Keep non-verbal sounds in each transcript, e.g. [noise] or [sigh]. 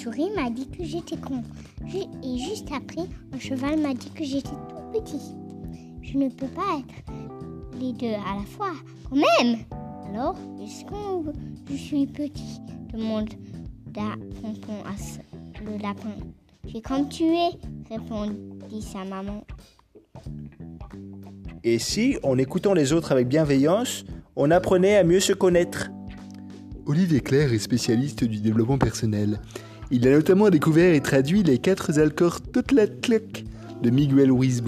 souris m'a dit que j'étais grand. Et juste après, un cheval m'a dit que j'étais tout petit. Je ne peux pas être les deux à la fois, quand même. Alors, est-ce que je suis petit demande Pompon à le lapin. Tu comme tu es, répondit sa maman. Et si, en écoutant les autres avec bienveillance, on apprenait à mieux se connaître? Olivier Claire est spécialiste du développement personnel. Il a notamment découvert et traduit les quatre accords cloque de Miguel Ruiz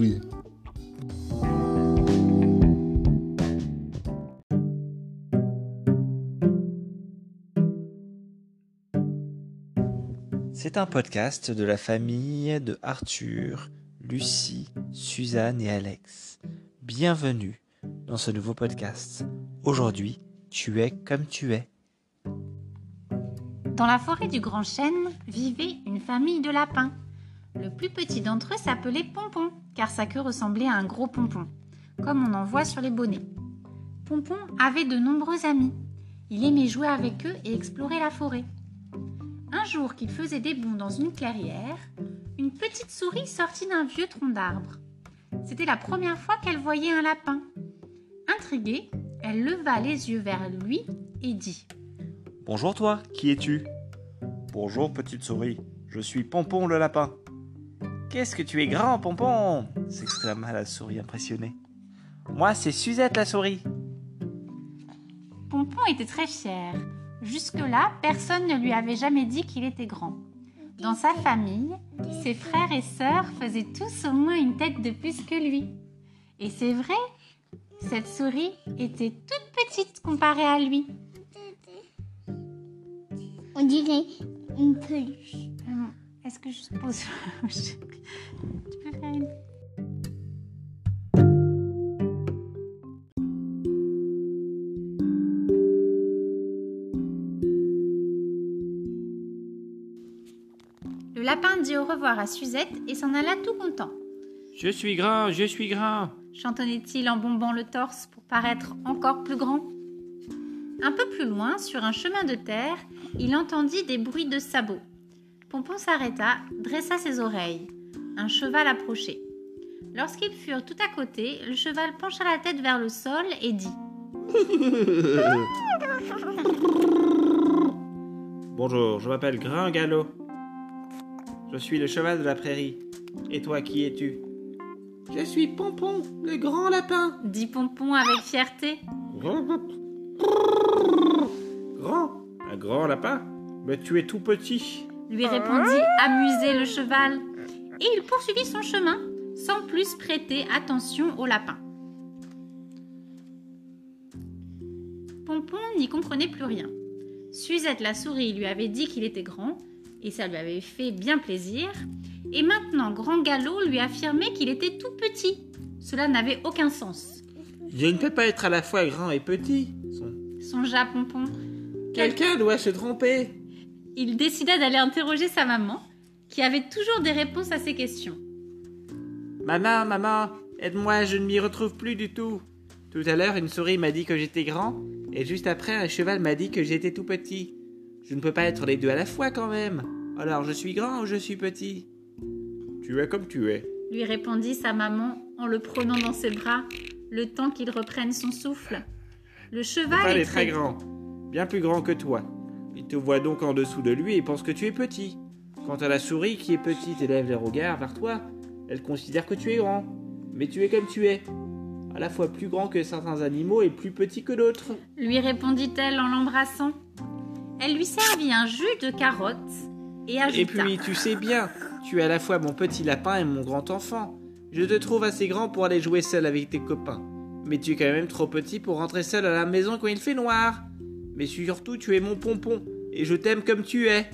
C'est un podcast de la famille de Arthur, Lucie, Suzanne et Alex. Bienvenue dans ce nouveau podcast. Aujourd'hui, tu es comme tu es. Dans la forêt du Grand Chêne vivait une famille de lapins. Le plus petit d'entre eux s'appelait Pompon, car sa queue ressemblait à un gros pompon, comme on en voit sur les bonnets. Pompon avait de nombreux amis. Il aimait jouer avec eux et explorer la forêt. Un jour qu'il faisait des bonds dans une clairière, une petite souris sortit d'un vieux tronc d'arbre. C'était la première fois qu'elle voyait un lapin. Intriguée, elle leva les yeux vers lui et dit Bonjour toi, qui es-tu? Bonjour petite souris, je suis Pompon le lapin. Qu'est-ce que tu es grand, Pompon s'exclama la souris impressionnée. Moi, c'est Suzette la souris. Pompon était très fier. Jusque-là, personne ne lui avait jamais dit qu'il était grand. Dans sa famille, ses frères et sœurs faisaient tous au moins une tête de plus que lui. Et c'est vrai, cette souris était toute petite comparée à lui. On dirait une peluche. Est-ce que je pose Tu [laughs] peux faire une. Le lapin dit au revoir à Suzette et s'en alla tout content. Je suis grand, je suis grand, chantonnait-il en bombant le torse pour paraître encore plus grand? Un peu plus loin, sur un chemin de terre, il entendit des bruits de sabots. Pompon s'arrêta, dressa ses oreilles. Un cheval approchait. Lorsqu'ils furent tout à côté, le cheval pencha la tête vers le sol et dit [laughs] Bonjour, je m'appelle Gringalo. Je suis le cheval de la prairie. Et toi, qui es-tu? Je suis Pompon, le grand lapin, dit Pompon avec fierté. [laughs] Grand Un grand lapin Mais tu es tout petit lui répondit amusé le cheval. Et il poursuivit son chemin sans plus prêter attention au lapin. Pompon n'y comprenait plus rien. Suzette la souris lui avait dit qu'il était grand, et ça lui avait fait bien plaisir. Et maintenant, Grand Galop lui affirmait qu'il était tout petit. Cela n'avait aucun sens. Je ne peux pas être à la fois grand et petit, songea Pompon. Quelqu'un doit se tromper. Il décida d'aller interroger sa maman, qui avait toujours des réponses à ses questions. Maman, maman, aide-moi, je ne m'y retrouve plus du tout. Tout à l'heure, une souris m'a dit que j'étais grand, et juste après, un cheval m'a dit que j'étais tout petit. Je ne peux pas être les deux à la fois quand même. Alors, je suis grand ou je suis petit? Tu es comme tu es, lui répondit sa maman en le prenant dans ses bras, le temps qu'il reprenne son souffle. Le cheval est, très grand, bien plus grand que toi. Il te voit donc en dessous de lui et pense que tu es petit. Quant à la souris qui est petite et lève les regards vers toi, elle considère que tu es grand. Mais tu es comme tu es, à la fois plus grand que certains animaux et plus petit que d'autres. Lui répondit-elle en l'embrassant. Elle lui servit un jus de carottes et ajouta. Et puis, tu sais bien, tu es à la fois mon petit lapin et mon grand enfant. Je te trouve assez grand pour aller jouer seul avec tes copains. Mais tu es quand même trop petit pour rentrer seul à la maison quand il fait noir. Mais surtout, tu es mon pompon, et je t'aime comme tu es.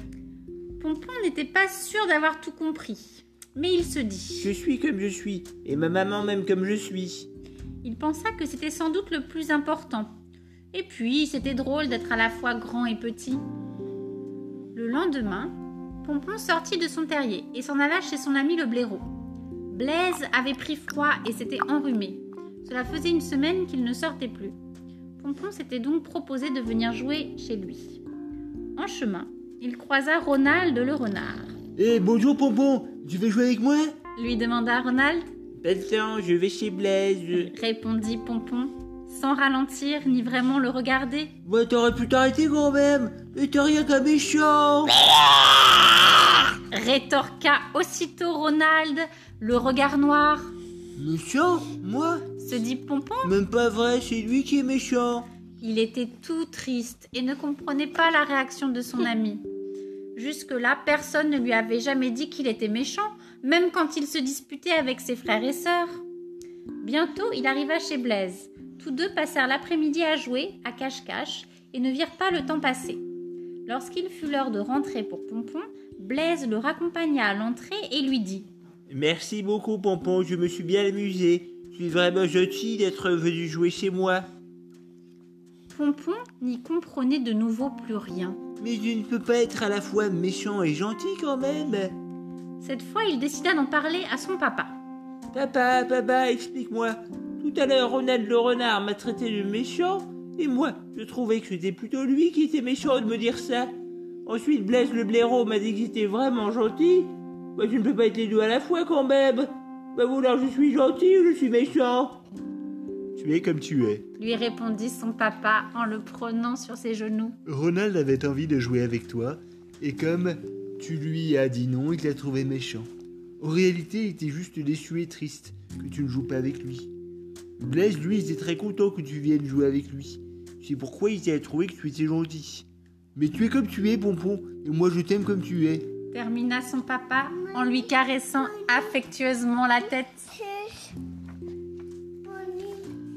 Pompon n'était pas sûr d'avoir tout compris, mais il se dit Je suis comme je suis, et ma maman m'aime comme je suis. Il pensa que c'était sans doute le plus important. Et puis, c'était drôle d'être à la fois grand et petit. Le lendemain, Pompon sortit de son terrier et s'en alla chez son ami le blaireau. Blaise avait pris froid et s'était enrhumé. Cela faisait une semaine qu'il ne sortait plus. Pompon s'était donc proposé de venir jouer chez lui. En chemin, Il croisa Ronald le renard. Eh, bonjour Pompon, tu veux jouer avec moi? Lui demanda Ronald. Pas le temps, je vais chez Blaise. Répondit Pompon, sans ralentir ni vraiment le regarder. Moi, t'aurais pu t'arrêter quand même. Et t'as rien qu'un méchant. Rétorqua aussitôt Ronald, le regard noir. Méchant Moi Se dit Pompon. Même pas vrai, c'est lui qui est méchant. Il était tout triste et ne comprenait pas la réaction de son ami. Jusque-là, personne ne lui avait jamais dit qu'il était méchant, même quand il se disputait avec ses frères et sœurs. Bientôt, il arriva chez Blaise. Tous deux passèrent l'après-midi à jouer, à cache-cache, et ne virent pas le temps passer. Lorsqu'il fut l'heure de rentrer pour Pompon, Blaise le raccompagna à l'entrée et lui dit Merci beaucoup, Pompon, je me suis bien amusé. Je suis vraiment gentil d'être venu jouer chez moi. Pompon n'y comprenait de nouveau plus rien. Mais je ne peux pas être à la fois méchant et gentil quand même. Cette fois, il décida d'en parler à son papa. Papa, papa, explique-moi. Tout à l'heure, Ronald le renard m'a traité de méchant, et moi, je trouvais que c'était plutôt lui qui était méchant de me dire ça. Ensuite, Blaise le blaireau m'a dit que j'étais vraiment gentil. Moi, je ne peux pas être les deux à la fois quand même. Bah, vous, alors, je suis gentil ou je suis méchant? Tu es comme tu es. Lui répondit son papa en le prenant sur ses genoux. Ronald avait envie de jouer avec toi, et comme tu lui as dit non, il t'a trouvé méchant. En réalité, il était juste déçu et triste que tu ne joues pas avec lui. Blaise, lui, il était très content que tu viennes jouer avec lui. C'est pourquoi il t'a trouvé que tu étais gentil. Mais tu es comme tu es, Pompon, et moi je t'aime comme tu es. Termina son papa en lui caressant affectueusement la tête.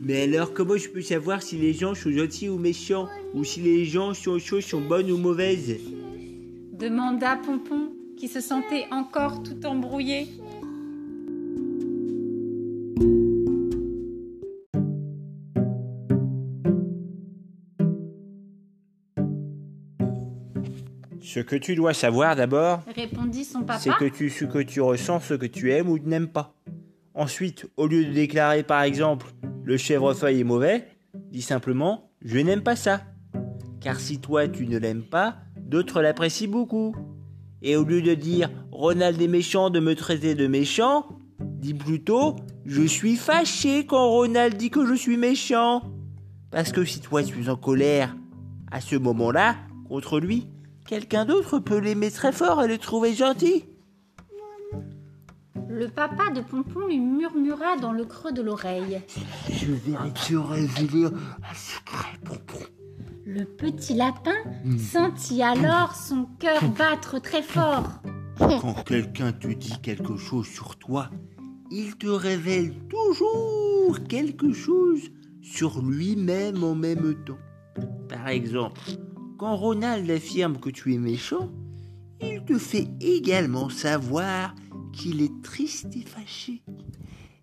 Mais alors, comment je peux savoir si les gens sont gentils ou méchants Ou si les gens sont choses sont bonnes ou mauvaises? demanda Pompon, qui se sentait encore tout embrouillé. Ce que tu dois savoir d'abord, Répondit son papa. c'est que tu, ce que tu ressens, ce que tu aimes ou n'aimes pas. Ensuite, au lieu de déclarer par exemple le chèvrefeuille est mauvais, dis simplement je n'aime pas ça. Car si toi tu ne l'aimes pas, d'autres l'apprécient beaucoup. Et au lieu de dire Ronald est méchant de me traiter de méchant, dis plutôt je suis fâché quand Ronald dit que je suis méchant. Parce que si toi tu es en colère à ce moment-là contre lui, quelqu'un d'autre peut l'aimer très fort et le trouver gentil. Le papa de Pompon lui murmura dans le creux de l'oreille. Je vais te révéler un secret, Pompon. Le petit lapin sentit alors son cœur battre très fort. Quand quelqu'un te dit quelque chose sur toi, il te révèle toujours quelque chose sur lui-même en même temps. Par exemple, quand Ronald affirme que tu es méchant, Il te fait également savoir qu'il est triste et fâché.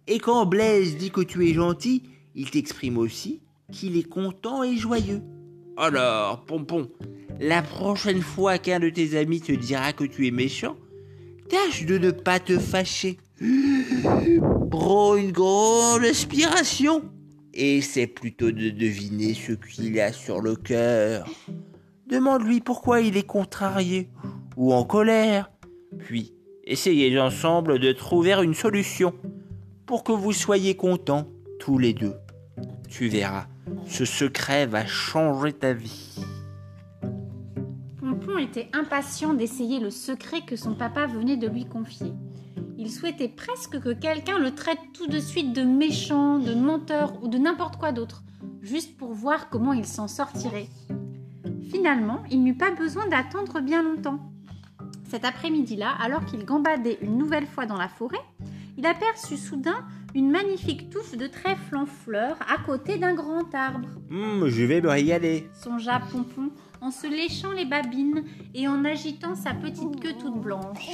et quand Blaise dit que tu es gentil, il t'exprime aussi qu'il est content et joyeux. Alors, Pompon, la prochaine fois qu'un de tes amis te dira que tu es méchant, tâche de ne pas te fâcher. Prends une grande inspiration et essaie plutôt de deviner ce qu'il a sur le cœur. Demande-lui pourquoi il est contrarié ou en colère. Puis, essayez ensemble de trouver une solution pour que vous soyez contents tous les deux. Tu verras, ce secret va changer ta vie. Pompon était impatient d'essayer le secret que son papa venait de lui confier. Il souhaitait presque que quelqu'un le traite tout de suite de méchant, de menteur ou de n'importe quoi d'autre, juste pour voir comment il s'en sortirait. Finalement, il n'eut pas besoin d'attendre bien longtemps. Cet après-midi-là, alors qu'il gambadait une nouvelle fois dans la forêt, il aperçut soudain une magnifique touffe de trèfle en fleurs à côté d'un grand arbre. Hum, je vais me régaler. Songea Pompon en se léchant les babines et en agitant sa petite queue toute blanche.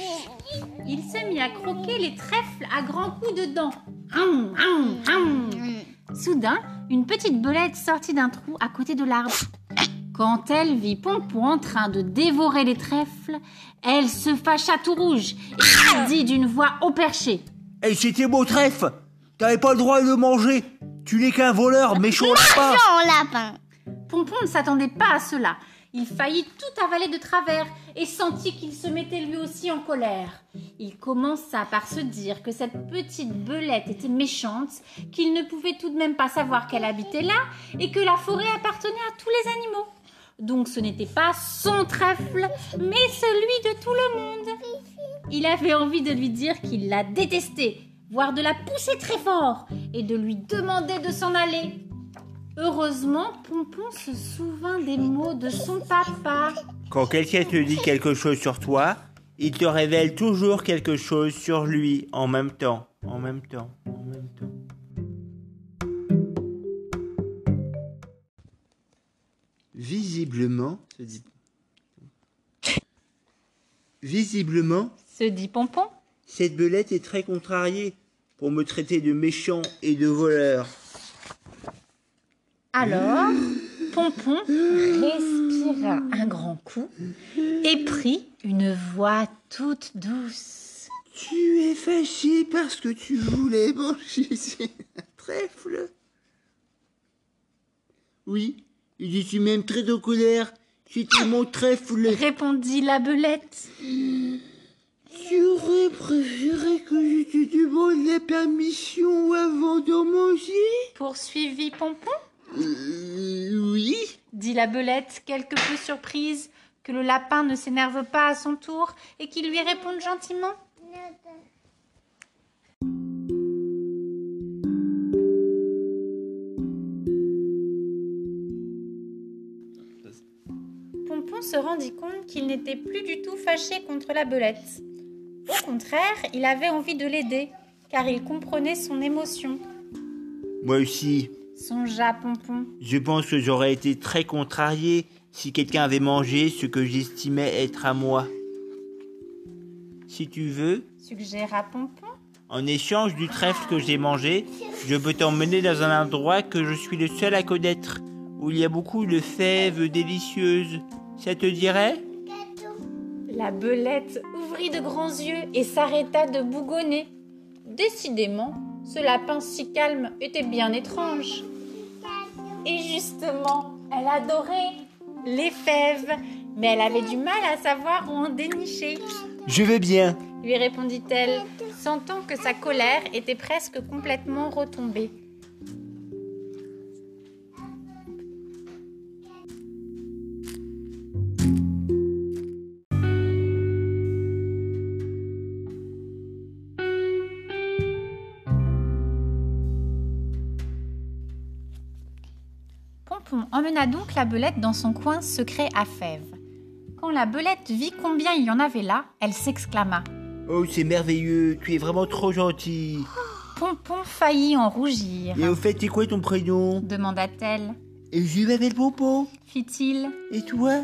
Il se mit à croquer les trèfles à grands coups de dents. Hum, hum, hum. Soudain, une petite belette sortit d'un trou à côté de l'arbre. Quand elle vit Pompon en train de dévorer les trèfles, elle se fâcha tout rouge et dit d'une voix au perché. Et c'était beau trèfle T'avais pas le droit de le manger Tu n'es qu'un voleur [laughs] méchant lapin. Pompon ne s'attendait pas à cela. Il faillit tout avaler de travers et sentit qu'il se mettait lui aussi en colère. Il commença par se dire que cette petite belette était méchante, qu'il ne pouvait tout de même pas savoir qu'elle habitait là et que la forêt appartenait à tous les animaux. Donc ce n'était pas son trèfle, mais celui de tout le monde. Il avait envie de lui dire qu'il la détestait, voire de la pousser très fort et de lui demander de s'en aller. Heureusement, Pompon se souvint des mots de son papa. Quand quelqu'un te dit quelque chose sur toi, il te révèle toujours quelque chose sur lui en même temps. En même temps. En même temps. Visiblement, se dit. Visiblement, Se dit Pompon. Cette belette est très contrariée pour me traiter de méchant et de voleur. Alors, Pompon respira un grand coup et prit une voix toute douce. tu es fâché parce que tu voulais manger [laughs] un trèfle. Oui, je suis même très en colère. C'était mon trèfle. Répondit la belette. J'aurais préféré que je te demande la permission avant d'en manger. Poursuivit Pompon. Euh, oui. dit la belette, quelque peu surprise que le lapin ne s'énerve pas à son tour et qu'il lui réponde gentiment. Se rendit compte qu'il n'était plus du tout fâché contre la belette. Au contraire, il avait envie de l'aider, car il comprenait son émotion. Moi aussi, Songea Pompon. je pense que j'aurais été très contrarié si quelqu'un avait mangé ce que j'estimais être à moi. Si tu veux, Suggéra Pompon. en échange du trèfle que j'ai mangé, je peux t'emmener dans un endroit que je suis le seul à connaître, où il y a beaucoup de fèves délicieuses. Ça te dirait La belette ouvrit de grands yeux et s'arrêta de bougonner. Décidément, ce lapin si calme était bien étrange. Et justement, elle adorait les fèves, mais elle avait du mal à savoir où en dénicher, Je veux bien. lui répondit-elle, sentant que sa colère était presque complètement retombée. Emmena donc la belette dans son coin secret à fèves. Quand la belette vit combien il y en avait là, elle s'exclama. Oh, c'est merveilleux, tu es vraiment trop gentil. Pompon faillit en rougir. Et au fait, c'est quoi ton prénom? demanda-t-elle. Et je m'appelle Pompon. Fit-il Et toi?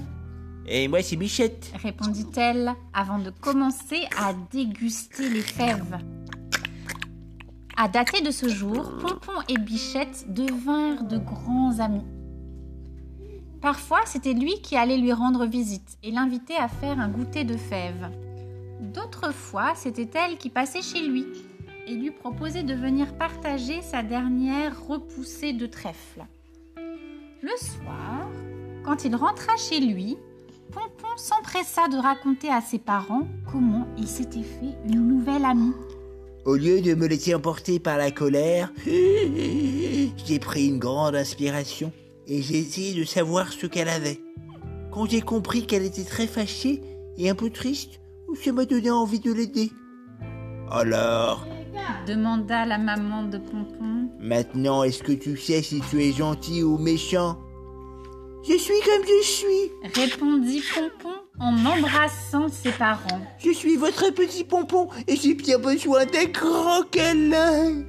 Et moi, c'est Bichette. répondit-elle avant de commencer à déguster les fèves. À dater de ce jour, Pompon et Bichette devinrent de grands amis. Parfois, c'était lui qui allait lui rendre visite et l'invitait à faire un goûter de fèves. D'autres fois, c'était elle qui passait chez lui et lui proposait de venir partager sa dernière repoussée de trèfle. Le soir, quand il rentra chez lui, Pompon s'empressa de raconter à ses parents comment il s'était fait une nouvelle amie. Au lieu de me laisser emporter par la colère, [laughs] j'ai pris une grande inspiration et j'ai essayé de savoir ce qu'elle avait. Quand j'ai compris qu'elle était très fâchée et un peu triste, ça m'a donné envie de l'aider. Alors, demanda la maman de Pompon. maintenant est-ce que tu sais si tu es gentil ou méchant? Je suis comme je suis. Répondit Pompon en embrassant ses parents. Je suis votre petit pompon et j'ai bien besoin d'un grand câlin.